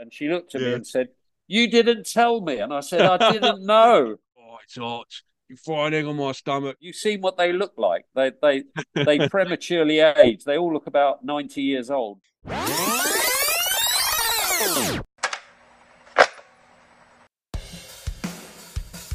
And she looked at Yeah. me and said, You didn't tell me. And I said, I didn't know. Oh, it's hot. You fried egg on my stomach. You've seen what they look like. They they they prematurely age. They all look about 90 years old.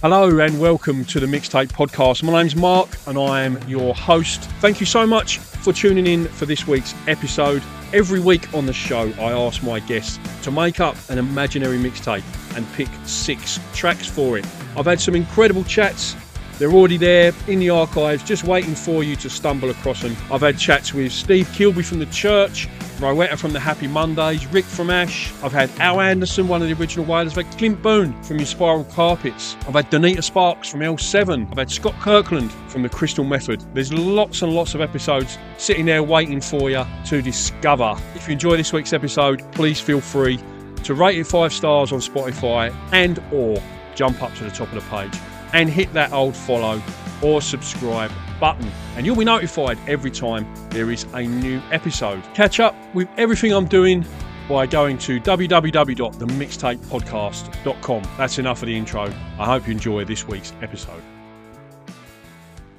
Hello and welcome to the Mixtape Podcast. My name's Mark and I am your host. Thank you so much for tuning in for this week's episode. Every week on the show, I ask my guests to make up an imaginary mixtape and pick six tracks for it. I've had some incredible chats. They're already there in the archives, just waiting for you to stumble across them. I've had chats with Steve Kilbey from the church, Rowetta from the Happy Mondays, Rick from Ash. I've had Al Anderson, one of the original Wailers. I've had Clint Boon from Inspiral Carpets. I've had Donita Sparks from L7. I've had Scott Kirkland from the Crystal Method. There's lots and lots of episodes sitting there waiting for you to discover. If you enjoy this week's episode, please feel free to rate it five stars on Spotify and or jump up to the top of the page and hit that old follow or subscribe button and you'll be notified every time there is a new episode. Catch up with everything I'm doing by going to www.themixtapepodcast.com. That's enough of the intro. I hope you enjoy this week's episode.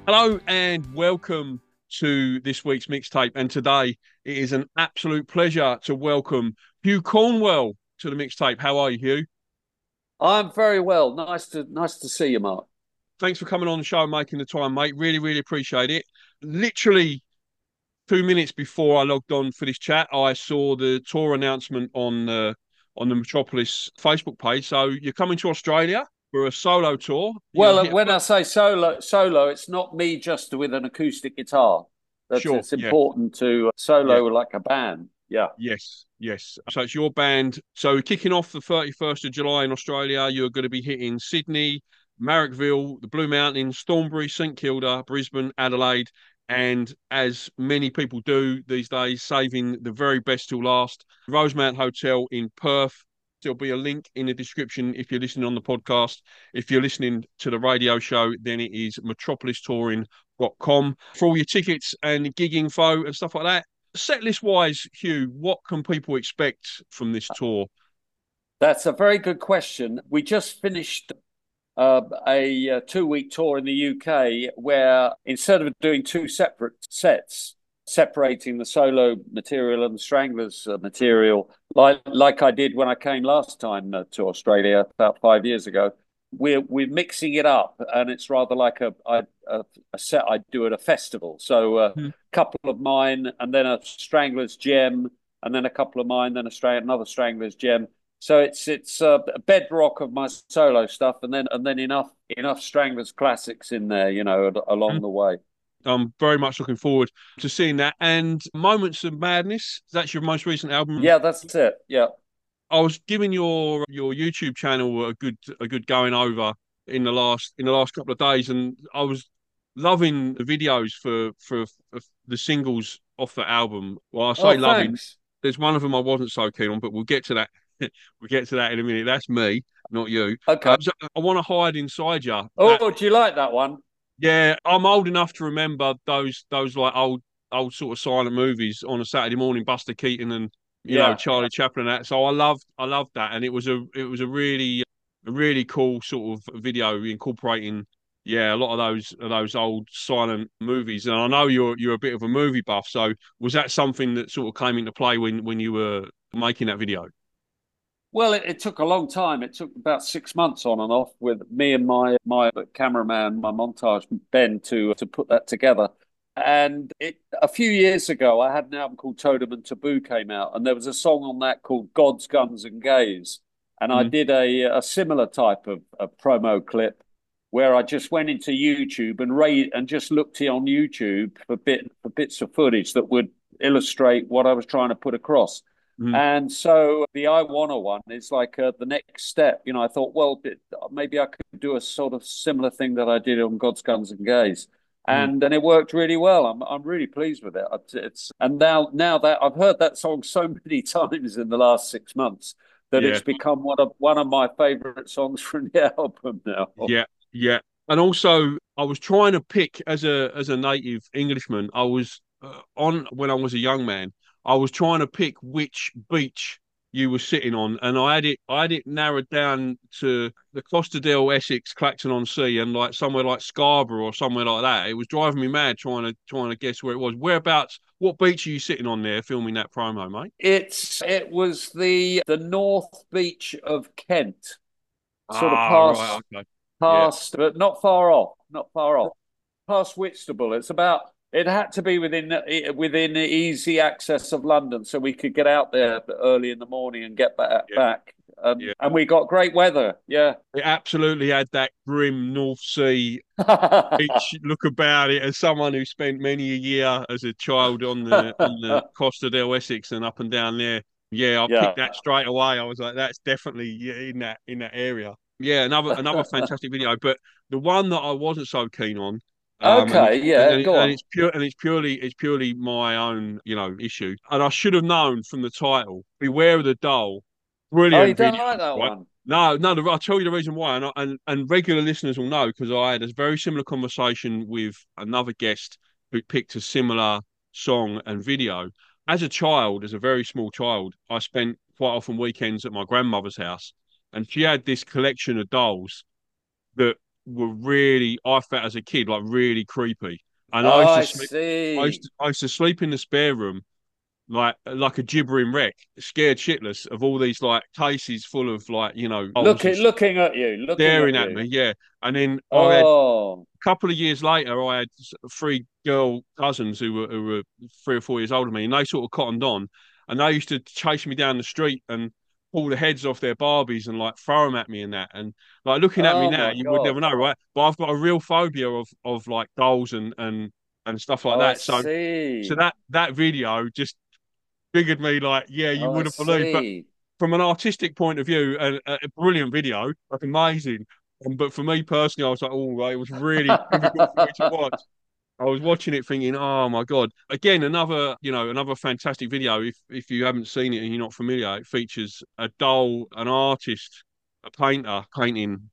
Hello and welcome to this week's mixtape. And today it is an absolute pleasure to welcome Hugh Cornwell to the mixtape. How are you, Hugh? I'm very well. Nice to nice to see you, Mark. Thanks for coming on the show and making the time, mate. Really, really appreciate it. Literally two minutes before I logged on for this chat, I saw the tour announcement on the on the Metropolis Facebook page. So you're coming to Australia for a solo tour. Well, know, uh, yeah, when I say solo, solo, it's not me just with an acoustic guitar. That's, Sure, it's yeah. important to solo like a band. Yeah. Yes, yes. So it's your band. So kicking off the 31st of July in Australia, you're going to be hitting Sydney, Marrickville, the Blue Mountains, Thornbury, St Kilda, Brisbane, Adelaide, and as many people do these days, saving the very best till last, Rosemount Hotel in Perth. There'll be a link in the description if you're listening on the podcast. If you're listening to the radio show, then it is metropolistouring.com for all your tickets and gig info and stuff like that set list wise, Hugh, what can people expect from this tour? That's a very good question. We just finished uh, a, uh two week tour in the UK where instead of doing two separate sets, separating the solo material and the Stranglers uh, material, like like I did when I came last time uh, to Australia about five years ago, we're we're mixing it up, and it's rather like a a, a, set I do at a festival. So a Hmm. couple of mine, and then a Stranglers gem, and then a couple of mine, then a strang- another Stranglers gem. So it's it's uh, a bedrock of my solo stuff, and then and then enough enough Stranglers classics in there, you know, along Hmm. the way. I'm very much looking forward to seeing that. And Moments of Madness, that's your most recent album. Yeah, that's it. Yeah. I was giving your your YouTube channel a good a good going over in the last in the last couple of days, and I was loving the videos for for, for the singles off the album. Well, I say Oh, loving. thanks. There's one of them I wasn't so keen on, but we'll get to that. we'll get to that in a minute. That's me, not you. Okay. Um, so I want to hide inside you. Oh, do you like that one? Yeah, I'm old enough to remember those those like old old sort of silent movies on a Saturday morning, Buster Keaton and you know Charlie Chaplin. And that so I loved I loved that, and it was a it was a really a really cool sort of video incorporating yeah a lot of those of those old silent movies. And I know you're you're a bit of a movie buff, so was that something that sort of came into play when when you were making that video? Well, it, it took a long time. It took about six months on and off with me and my my cameraman, my montage Ben, to to put that together. And it a few years ago, I had an album called Totem and Taboo came out, and there was a song on that called God's Guns and Gays. And I Mhm. did a a similar type of a promo clip where I just went into YouTube and rate and just looked on YouTube for bit for bits of footage that would illustrate what I was trying to put across. Mhm. And so the I Wanna one is like uh, the next step. You know, I thought, well, maybe I could do a sort of similar thing that I did on God's Guns and Gays. And and it worked really well. I'm I'm really pleased with it. It's, it's and now now that I've heard that song so many times in the last six months that Yeah. it's become one of one of my favorite songs from the album now. Yeah, yeah. And also, I was trying to pick as a as a native Englishman. I was uh, on when I was a young man. I was trying to pick which beach you were sitting on, and I had it I had it narrowed down to the Costa del Essex, Clacton on Sea, and like somewhere like Scarborough or somewhere like that. It was driving me mad trying to trying to guess where it was. Whereabouts? What beach are you sitting on there filming that promo, mate? It's it was the the North Beach of Kent, sort ah, of past right, okay. past, yeah. but not far off, not far off, past Whitstable. It's about it had to be within within easy access of London, so we could get out there early in the morning and get back. Yeah. back. Um, yeah. And we got great weather. Yeah, it absolutely had that grim North Sea beach look about it. As someone who spent many a year as a child on the on the Costa del Essex and up and down there, yeah, I yeah. picked that straight away. I was like, that's definitely in that in that area. Yeah, another another fantastic video. But the one that I wasn't so keen on um, okay, yeah, and, go and on. it's pure and it's purely it's purely my own, you know, issue. And I should have known from the title, "Beware of the Doll." Brilliant. Oh, you don't video, like that right? one? No, no. I'll tell you the reason why, and and, and regular listeners will know because I had a very similar conversation with another guest who picked a similar song and video. As a child, as a very small child, I spent quite often weekends at my grandmother's house, and she had this collection of dolls that were really I felt as a kid like really creepy. And oh, I, used to oh, sleep, see. I used to, I used to sleep in the spare room like like a gibbering wreck, scared shitless of all these like cases full of like you know looking looking at you, looking staring at, at me, yeah. And then oh. I had oh. a couple of years later, I had three girl cousins who were who were three or four years older than me, and they sort of cottoned on, and they used to chase me down the street and pull the heads off their Barbies and like throw them at me and that. And like looking at oh me now, you God. would never know, right? But I've got a real phobia of of like dolls and and and stuff like oh, that. I so see. so that that video just figured me like, yeah, you oh, wouldn't believe. But from an artistic point of view, a, a brilliant video, like amazing. Um, but for me personally, I was like, oh, right, it was really difficult for me to watch. I was watching it thinking, oh my god! Again, another you know another fantastic video. If if you haven't seen it and you're not familiar, it features a doll, an artist, a painter painting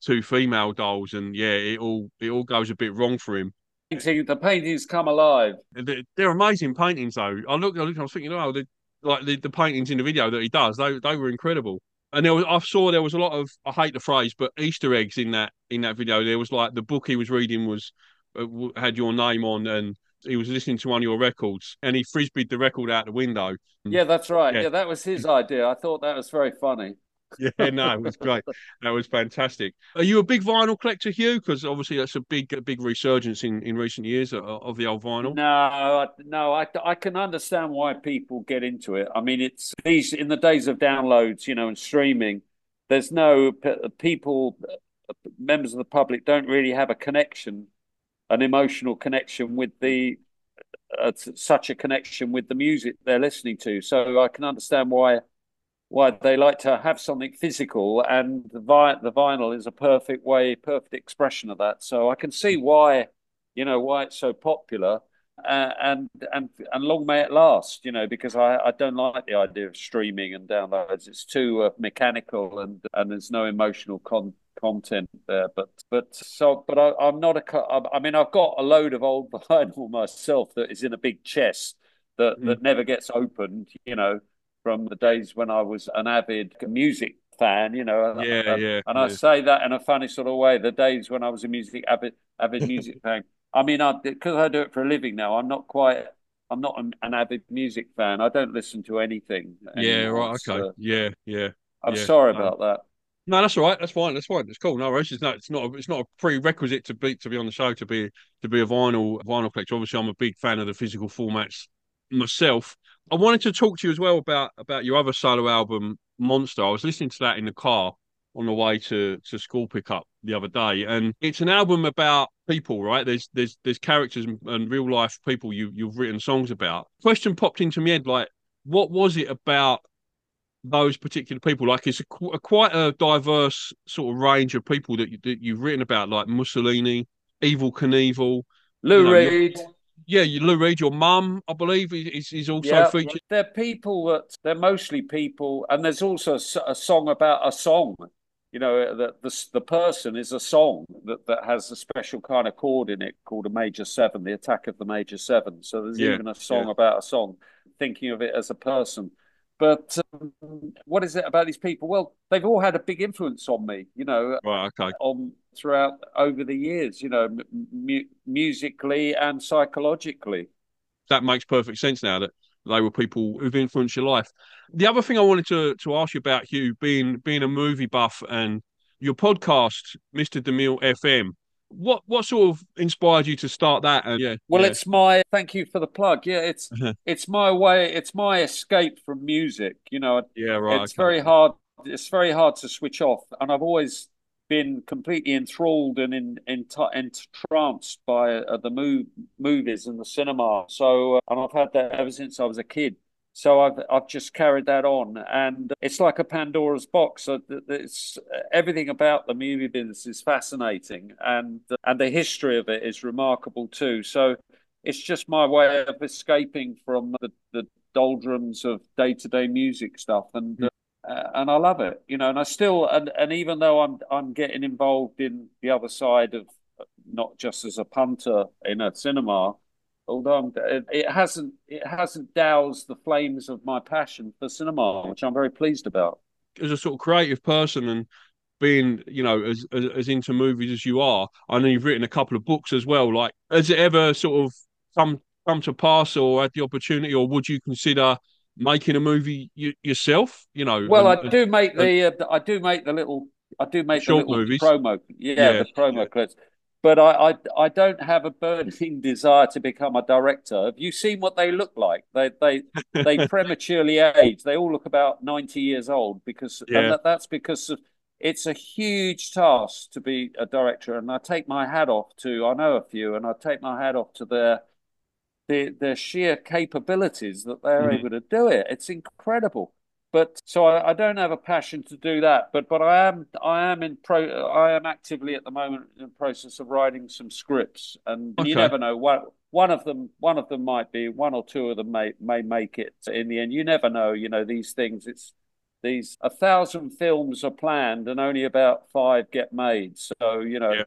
two female dolls, and yeah, it all it all goes a bit wrong for him. The paintings come alive. They're, amazing paintings, though. I looked, I looked, I was thinking, oh, the, like the, the paintings in the video that he does, they they were incredible. And there was, I saw there was a lot of, I hate the phrase, but Easter eggs in that in that video. There was like the book he was reading was Uh, had your name on and he was listening to one of your records and he frisbeed the record out the window. Yeah, that's right. Yeah, yeah that was his idea. I thought that was very funny. yeah, no, it was great. That was fantastic. Are you a big vinyl collector, Hugh? Because obviously that's a big, a big resurgence in, in recent years of, of the old vinyl. No, no, I, I can understand why people get into it. I mean, it's these in the days of downloads, you know, and streaming. There's no people, members of the public don't really have a connection an emotional connection with the uh, such a connection with the music they're listening to. So I can understand why why they like to have something physical, and the vi- the vinyl is a perfect way, perfect expression of that. So I can see why, you know, why it's so popular. Uh, and and and long may it last, you know, because I, I don't like the idea of streaming and downloads. It's too uh, mechanical and and there's no emotional con- content there. But but so but I, am not a. I mean, I've got a load of old vinyl myself that is in a big chest that mm. that never gets opened. You know, from the days when I was an avid music fan. You know, yeah, and, yeah. And yeah. I say that in a funny sort of way. The days when I was a music avid avid music fan. I mean, I because I do it for a living now. I'm not quite. I'm not an, an avid music fan. I don't listen to anything. Anymore. Yeah, right. Okay. So yeah, yeah. I'm yeah. sorry about that. No, that's all right. That's fine. That's fine. It's cool. No worries. It's not. It's not. A, it's not a prerequisite to be to be on the show to be to be a vinyl vinyl collector. Obviously, I'm a big fan of the physical formats myself. I wanted to talk to you as well about about your other solo album, Monster. I was listening to that in the car on the way to to school pickup the other day, and it's an album about people, right? There's there's there's characters and real life people you you've written songs about. Question popped into my head, like, what was it about those particular people. Like it's a, a, quite a diverse sort of range of people that, you, that you've written about, like Mussolini, Evel Knievel, Lou you know, Reed. Yeah, you, Lou Reed, your mum, I believe, is, is also yeah, featured. They're people that they're mostly people, and there's also a, a song about a song. You know uh, that the the person is a song that, that has a special kind of chord in it called a major seven, the attack of the major seven. So there's yeah, even a song yeah. about a song, thinking of it as a person But um, what is it about these people? Well, they've all had a big influence on me, you know, right, okay. on throughout over the years, you know, mu- musically and psychologically. That makes perfect sense now that they were people who've influenced your life. The other thing I wanted to to ask you about, Hugh, being being a movie buff and your podcast, Mr. DeMille FM. What what sort of inspired you to start that? And yeah, well, yeah. it's my thank you for the plug. Yeah, it's it's my way. It's my escape from music. You know, yeah, right. It's okay. very hard. It's very hard to switch off, and I've always been completely enthralled and in, in, entranced by uh, the move, movies and the cinema. So, uh, and I've had that ever since I was a kid. So I've I've just carried that on, and it's like a Pandora's box. It's everything about the movie business is fascinating, and and the history of it is remarkable too. So it's just my way of escaping from the, the doldrums of day to day music stuff, and mm. uh, and I love it, you know. And I still and and even though I'm I'm getting involved in the other side of not just as a punter in a cinema, although I'm, it hasn't it hasn't doused the flames of my passion for cinema, which I'm very pleased about. As a sort of creative person and being, you know, as, as, as into movies as you are, I know you've written a couple of books as well. Like, has it ever sort of come come to pass, or had the opportunity, or would you consider making a movie y- yourself? You know, well, and, I do make the uh, I do make the little I do make the little movies. promo, yeah, yeah the promo yeah. clips but I, I, I don't have a burning desire to become a director. Have you seen what they look like? They they they prematurely age. They all look about ninety years old because yeah. that, that's because of it's a huge task to be a director. And I take my hat off to I know a few, and I take my hat off to their their, their sheer capabilities that they're mm-hmm. able to do it. It's incredible. But so I, I, don't have a passion to do that. But but I am I am in pro I am actively at the moment in the process of writing some scripts, and okay. you never know what one of them one of them might be one or two of them may may make it in the end. You never know. You know these things. It's these a thousand films are planned and only about five get made. So you know. Yeah.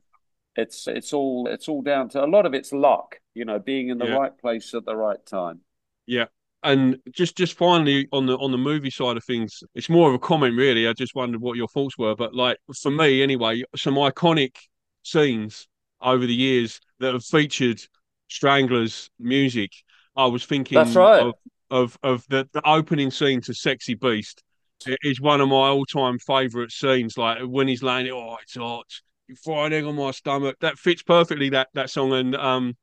It's it's all it's all down to a lot of it's luck, you know, being in the yeah. right place at the right time. Yeah, and just just finally on the on the movie side of things, it's more of a comment really. I just wondered what your thoughts were, but like for me anyway, some iconic scenes over the years that have featured Stranglers music. I was thinking That's right. of of, of the, the opening scene to Sexy Beast. It is one of my all time favourite scenes. Like when he's laying it, oh, it's hot. An egg on my stomach. That fits perfectly that that song. And um,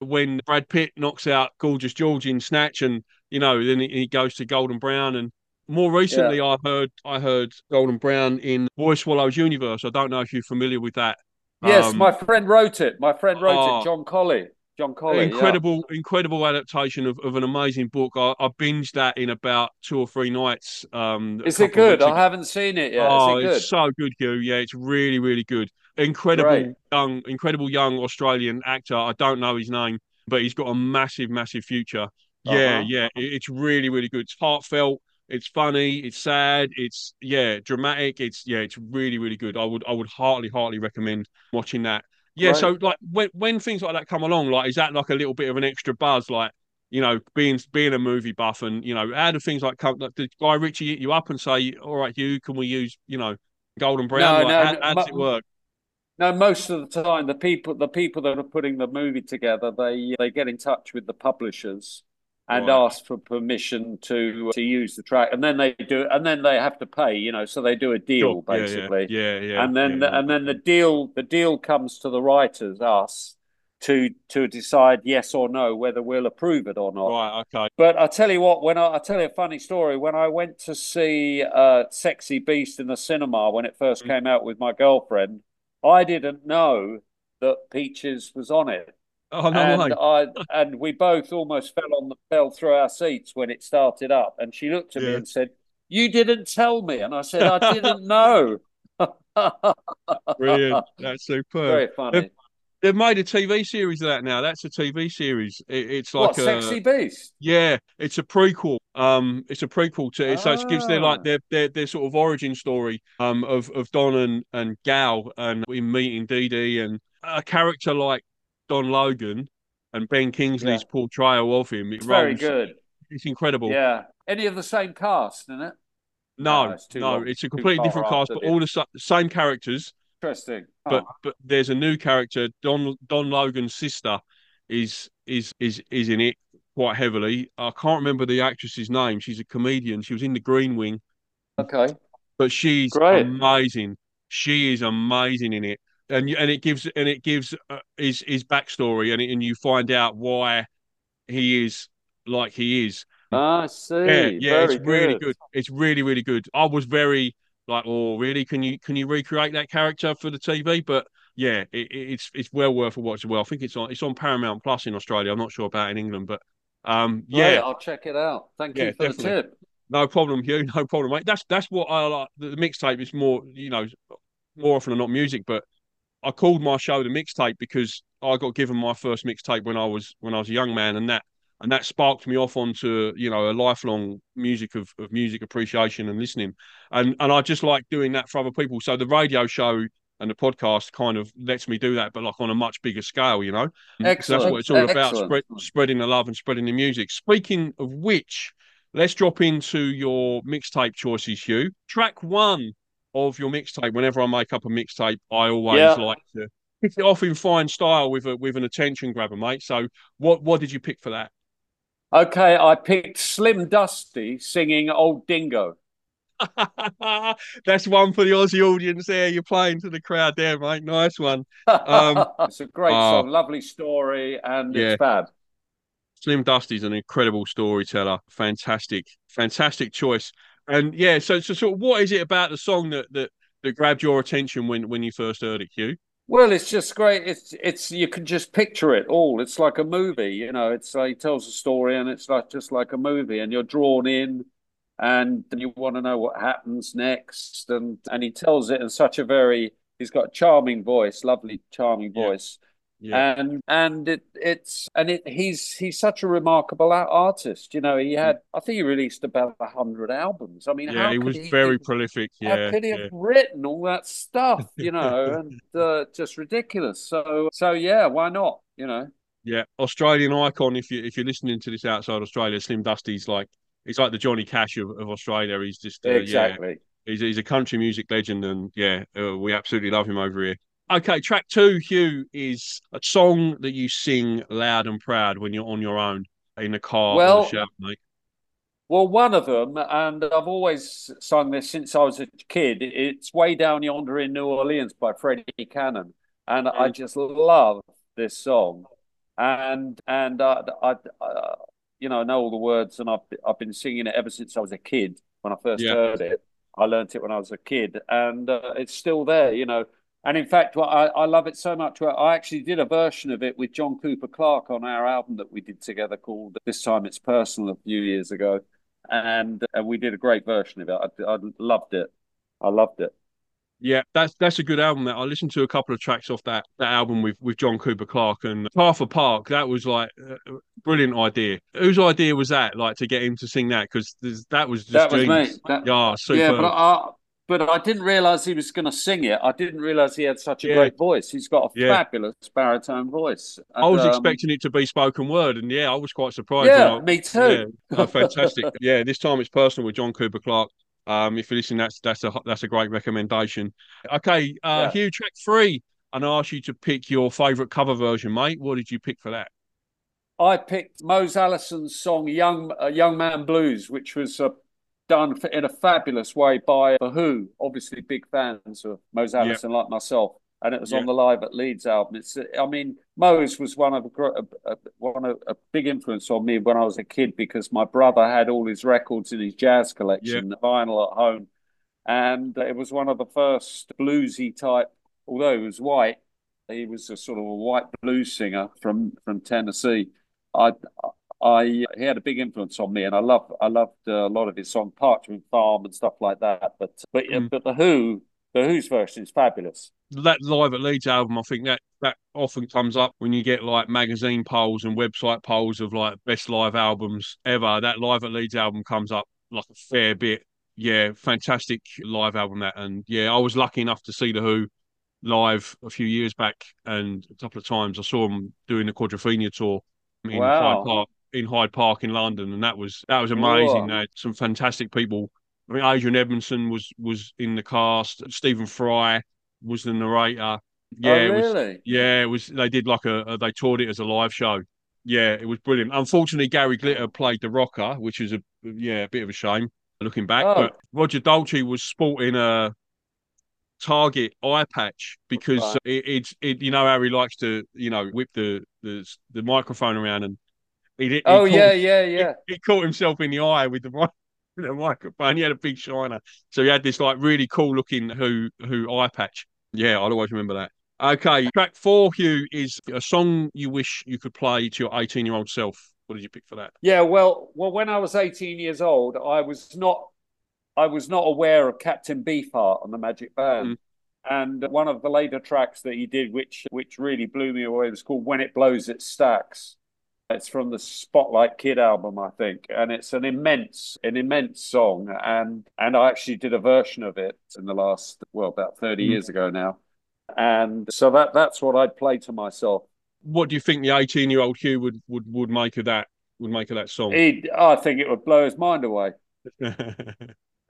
when Brad Pitt knocks out Gorgeous George in Snatch, and you know, then he goes to Golden Brown, and more recently, yeah. I heard I heard Golden Brown in Boy Swallows Universe. I don't know if you're familiar with that. Yes, um, my friend wrote it. My friend wrote it. Ah. John Collee. John Collee. Incredible, yeah. incredible adaptation of, of an amazing book. I, I, binged that in about two or three nights. Um, Is it good? I haven't seen it yet. Oh, it it's so good, Hugh. Yeah, it's really, really good. Incredible Great. young, incredible young Australian actor. I don't know his name, but he's got a massive, massive future. Yeah, uh-huh. yeah, it's really, really good. It's heartfelt. It's funny. It's sad. It's yeah, dramatic. It's yeah, it's really, really good. I would, I would heartily, heartily recommend watching that. Yeah, right. so like when when things like that come along, like is that like a little bit of an extra buzz? Like you know, being being a movie buff, and you know, how do things like come? Like, did Guy Ritchie hit you up and say, "All right, Hugh, can we use you know, Golden Brown?" No, like, no, how, how does it work? No, most of the time, the people the people that are putting the movie together, they they get in touch with the publishers and right. ask for permission to to use the track, and then they do, and then they have to pay. You know, so they do a deal sure. basically. Yeah, yeah, yeah. And then yeah, the, and then the deal the deal comes to the writers, us, to to decide yes or no whether we'll approve it or not. Right. Okay. But I tell you what, when I, I tell you a funny story, when I went to see uh, Sexy Beast in the cinema when it 1st mm-hmm. came out with my girlfriend I didn't know that Peaches was on it. Oh no! And I and we both almost fell on the fell through our seats when it started up. And she looked at yeah. me and said, "You didn't tell me." And I said, "I didn't know." Brilliant! That's superb. Very funny. They've, made a TV series of that now. That's a TV series. It, it's like what, a Sexy Beast. Yeah, it's a prequel. Um, it's a prequel to it, so it gives their like ah. their, their their sort of origin story um of of Don and and Gal and in meeting Dee Dee and a character like Don Logan and Ben Kingsley's yeah. portrayal of him. It it's rolls, very good. it's incredible. Yeah. Any of the same cast, isn't it? No, No, it's no, long. it's a completely different cast, but all the same characters. Interesting. But Oh, but there's a new character. Don Don Logan's sister is is is is in it quite heavily. I can't remember the actress's name. She's a comedian. She was in the Green Wing, okay. but she's Great. amazing. She is amazing in it, and and it gives and it gives uh, his his backstory, and it, and you find out why he is like he is. I see. Yeah, yeah, Very it's really good. It's really, really good. I was very like, oh, really? Can you can you recreate that character for the TV? But yeah, it, it- it's it's well worth a watch as well. I think it's on it's on Paramount Plus in Australia. I'm not sure about in England, but um, yeah, I'll check it out. Thank Yeah, you for definitely. the tip. no problem, Hugh. No problem, mate. That's that's what I like. The, the mixtape is more, you know, more often than not music, but I called my show the mixtape because I got given my first mixtape when I was when I was a young man, and that and that sparked me off onto you know a lifelong music of, of music appreciation and listening, and and I just like doing that for other people. So the radio show and the podcast kind of lets me do that, but like on a much bigger scale, you know. That's what it's all about: spread, spreading the love and spreading the music. Speaking of which, let's drop into your mixtape choices, Hugh. Track one of your mixtape. Whenever I make up a mixtape, I always Yeah. like to kick it off in fine style with a with an attention grabber, mate. So, what what did you pick for that? Okay, I picked Slim Dusty singing Old Dingo. That's one for the Aussie audience there. You're playing to the crowd there, mate. Nice one. Um, it's a great oh. song, lovely story, and Yeah. it's fab. Slim Dusty's an incredible storyteller. Fantastic, fantastic choice. And yeah, so so sort of what is it about the song that that that grabbed your attention when when you first heard it, Hugh? Well, it's just great. It's it's you can just picture it all. It's like a movie, you know. It's like he tells a story, and it's like just like a movie, and you're drawn in, and you want to know what happens next. And and he tells it in such a very. He's got a charming voice, lovely, charming voice, Yeah, and and it it's and it he's he's such a remarkable artist. You know, he had I think he released about a hundred albums. I mean, yeah, how he was he- very he- prolific. how Yeah, could he yeah. have written all that stuff, you know, and uh, just ridiculous. So, so yeah, why not? You know, Yeah, Australian icon. If you if you're listening to this outside Australia, Slim Dusty's like he's like the Johnny Cash of, of Australia. He's just uh, yeah, exactly. he's he's a country music legend, and yeah, uh, we absolutely love him over here. Okay, track two, Hugh, is a song that you sing loud and proud when you're on your own in the car or Well- the shower, mate. Well, one of them, and I've always sung this since I was a kid. It's "Way Down Yonder in New Orleans" by Freddie Cannon, and I Mm. just love this song. And and uh, I, uh, you know, I know all the words, and I've I've been singing it ever since I was a kid. When I first Yeah. heard it, I learnt it when I was a kid, and uh, it's still there. You know, and in fact, well, I I love it so much. Well, I actually did a version of it with John Cooper Clarke on our album that we did together called "This Time It's Personal" a few years ago and and we did a great version of it. I, I loved it. I loved it. Yeah, that's that's a good album. That I listened to a couple of tracks off that that album with with John Cooper Clarke MacArthur Park. That was like a a brilliant idea. Whose idea was that? Like to get him to sing that because that was just that was me. That- Yeah, super. yeah, but I, but I didn't realize he was going to sing it. I didn't realize he had such a Yeah. great voice. He's got a Yeah. fabulous baritone voice. I was um, expecting it to be spoken word, and yeah, I was quite surprised. Yeah, I- me too. Yeah, oh, fantastic. yeah, this time it's personal with John Cooper Clarke. Um, if you're listening, that's that's a that's a great recommendation. Okay, uh, Yeah. Hugh, track three, and I asked you to pick your favourite cover version, mate. What did you pick for that? I picked Mose Allison's song "Young uh, Young Man Blues," which was uh, done in a fabulous way by The Who. Obviously, big fans of Mose Yeah. Allison, like myself, and it was Yeah. on the Live at Leeds album. It's, I mean, Mose was one of a, a, one of a big influence on me when I was a kid because my brother had all his records in his jazz collection, vinyl at home, and it was one of the first bluesy type. Although he was white, he was a sort of a white blues singer from from Tennessee. I I he had a big influence on me, and I love I loved uh, a lot of his song Parchment Farm and stuff like that. But but Mm. but the Who the Who's version is fabulous. That live at Leeds album, I think that that often comes up when you get like magazine polls and website polls of like best live albums ever. That live at Leeds album comes up like a fair bit. Yeah, fantastic live album that, and yeah, I was lucky enough to see the Who live a few years back, and a couple of times I saw them doing the Quadrophenia tour in Wow. Hyde Park. In Hyde Park in London, and that was that was amazing. They had some fantastic people. I mean, Adrian Edmondson was was in the cast. Stephen Fry was the narrator. Oh, yeah, oh, really? it was. Yeah, it was. They did like a, a, They toured it as a live show. Yeah, it was brilliant. Unfortunately, Gary Glitter played the rocker, which is a yeah a bit of a shame looking back. Oh. But Roger Daltrey was sporting a Target eye patch because right. it, it's it, you know how he likes to you know whip the the, the microphone around and he, he oh caught, yeah yeah yeah he, he, caught himself in the eye with the the microphone. He had a big shiner, so he had this like really cool looking who who eye patch. Yeah, I'll always remember that. Okay, track four, Hugh, is a song you wish you could play to your 18 year old self. What did you pick for that? Yeah, well, well, when I was 18 years old, I was not I was not aware of Captain Beefheart on the Magic Band. Mm. And one of the later tracks that he did, which which really blew me away, was called "When It Blows It Stacks." It's from the Spotlight Kid album, I think, and it's an immense, an immense song. And and I actually did a version of it in the last, well, about thirty mm. years ago now. And so that that's what I'd play to myself. What do you think the eighteen-year-old Hugh would would would make of that? Would make of that song? He'd, I think it would blow his mind away.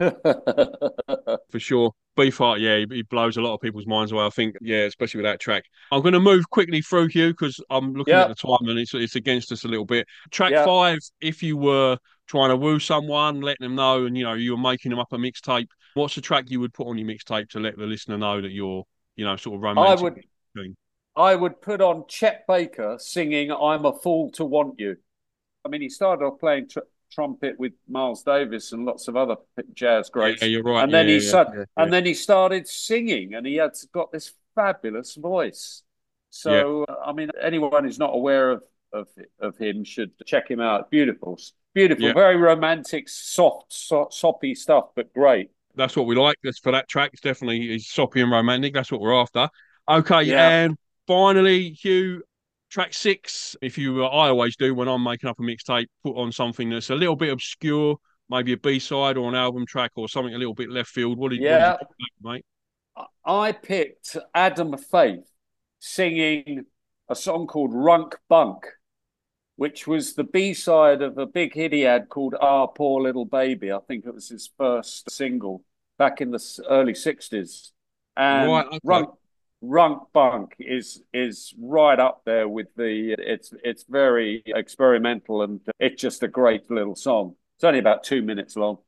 For sure. Beefheart, yeah, he, he, blows a lot of people's minds away. I think, yeah, especially with that track. I'm going to move quickly through Hugh because I'm looking yep. at the time and it's, it's against us a little bit. Track yep. five, if you were trying to woo someone, letting them know, and you know, you were making them up a mixtape, what's the track you would put on your mixtape to let the listener know that you're, you know, sort of romantic? I would, thing? I would put on Chet Baker singing I'm a Fool to Want You. I mean, he started off playing tr- trumpet with Miles Davis and lots of other jazz greats. Yeah, you're right. And then yeah, he yeah, started, yeah, and then he started singing, and he had got this fabulous voice. So I mean, anyone who's not aware of of of him should check him out. Beautiful, beautiful, very romantic, soft, so, soppy stuff, but great. That's what we like. That's for that track. It's definitely is soppy and romantic. That's what we're after. Okay, and finally, Hugh, Track six, if you, uh, I always do when I'm making up a mixtape, put on something that's a little bit obscure, maybe a B side or an album track or something a little bit left field. What did, yeah. What did you pick, mate? I picked Adam Faith singing a song called Runk Bunk, which was the B side of a big hit he had called Our Poor Little Baby. I think it was his first single back in the early 60s. And right, okay. Runk, Runk Bunk is is right up there with the. It's it's very experimental and it's just a great little song. It's only about two minutes long.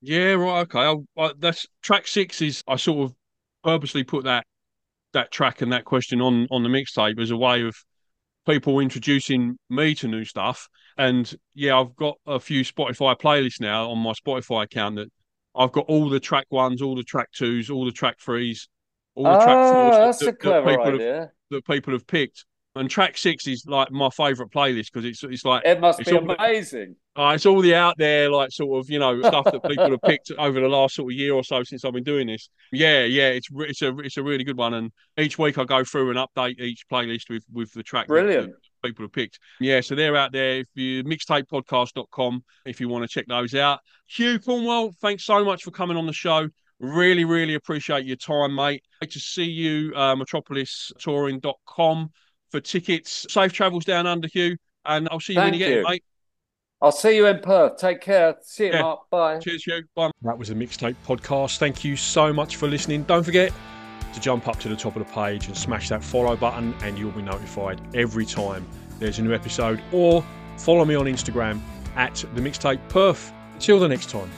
Yeah, right. Okay, I, I, that's track six. Is I sort of purposely put that that track and that question on on the mixtape as a way of people introducing me to new stuff. And yeah, I've got a few Spotify playlists now on my Spotify account that I've got all the track ones, all the track twos, all the track threes, all the track oh, that's that, a clever that idea. Have, that people have picked. And track six is like my favourite playlist because it's it's like it must be amazing. The, uh, it's all the out there like sort of you know stuff that people have picked over the last sort of year or so since I've been doing this. Yeah, yeah, it's it's a it's a really good one. And each week I go through and update each playlist with with the track. Brilliant. That people have picked. Yeah, so they're out there. If you mixtapepodcast.com if you want to check those out. Hugh Cornwell, thanks so much for coming on the show. Really, really appreciate your time, mate. Like to see you, uh, metropolistouring.com for tickets. Safe travels down under, Hugh, and I'll see you Thank when you, you get it, mate. I'll see you in Perth. Take care. See you, yeah. Mark. Bye. Cheers, Hugh. Bye. That was a mixtape podcast. Thank you so much for listening. Don't forget to jump up to the top of the page and smash that follow button, and you'll be notified every time there's a new episode. Or follow me on Instagram at the mixtape Perth. Till the next time.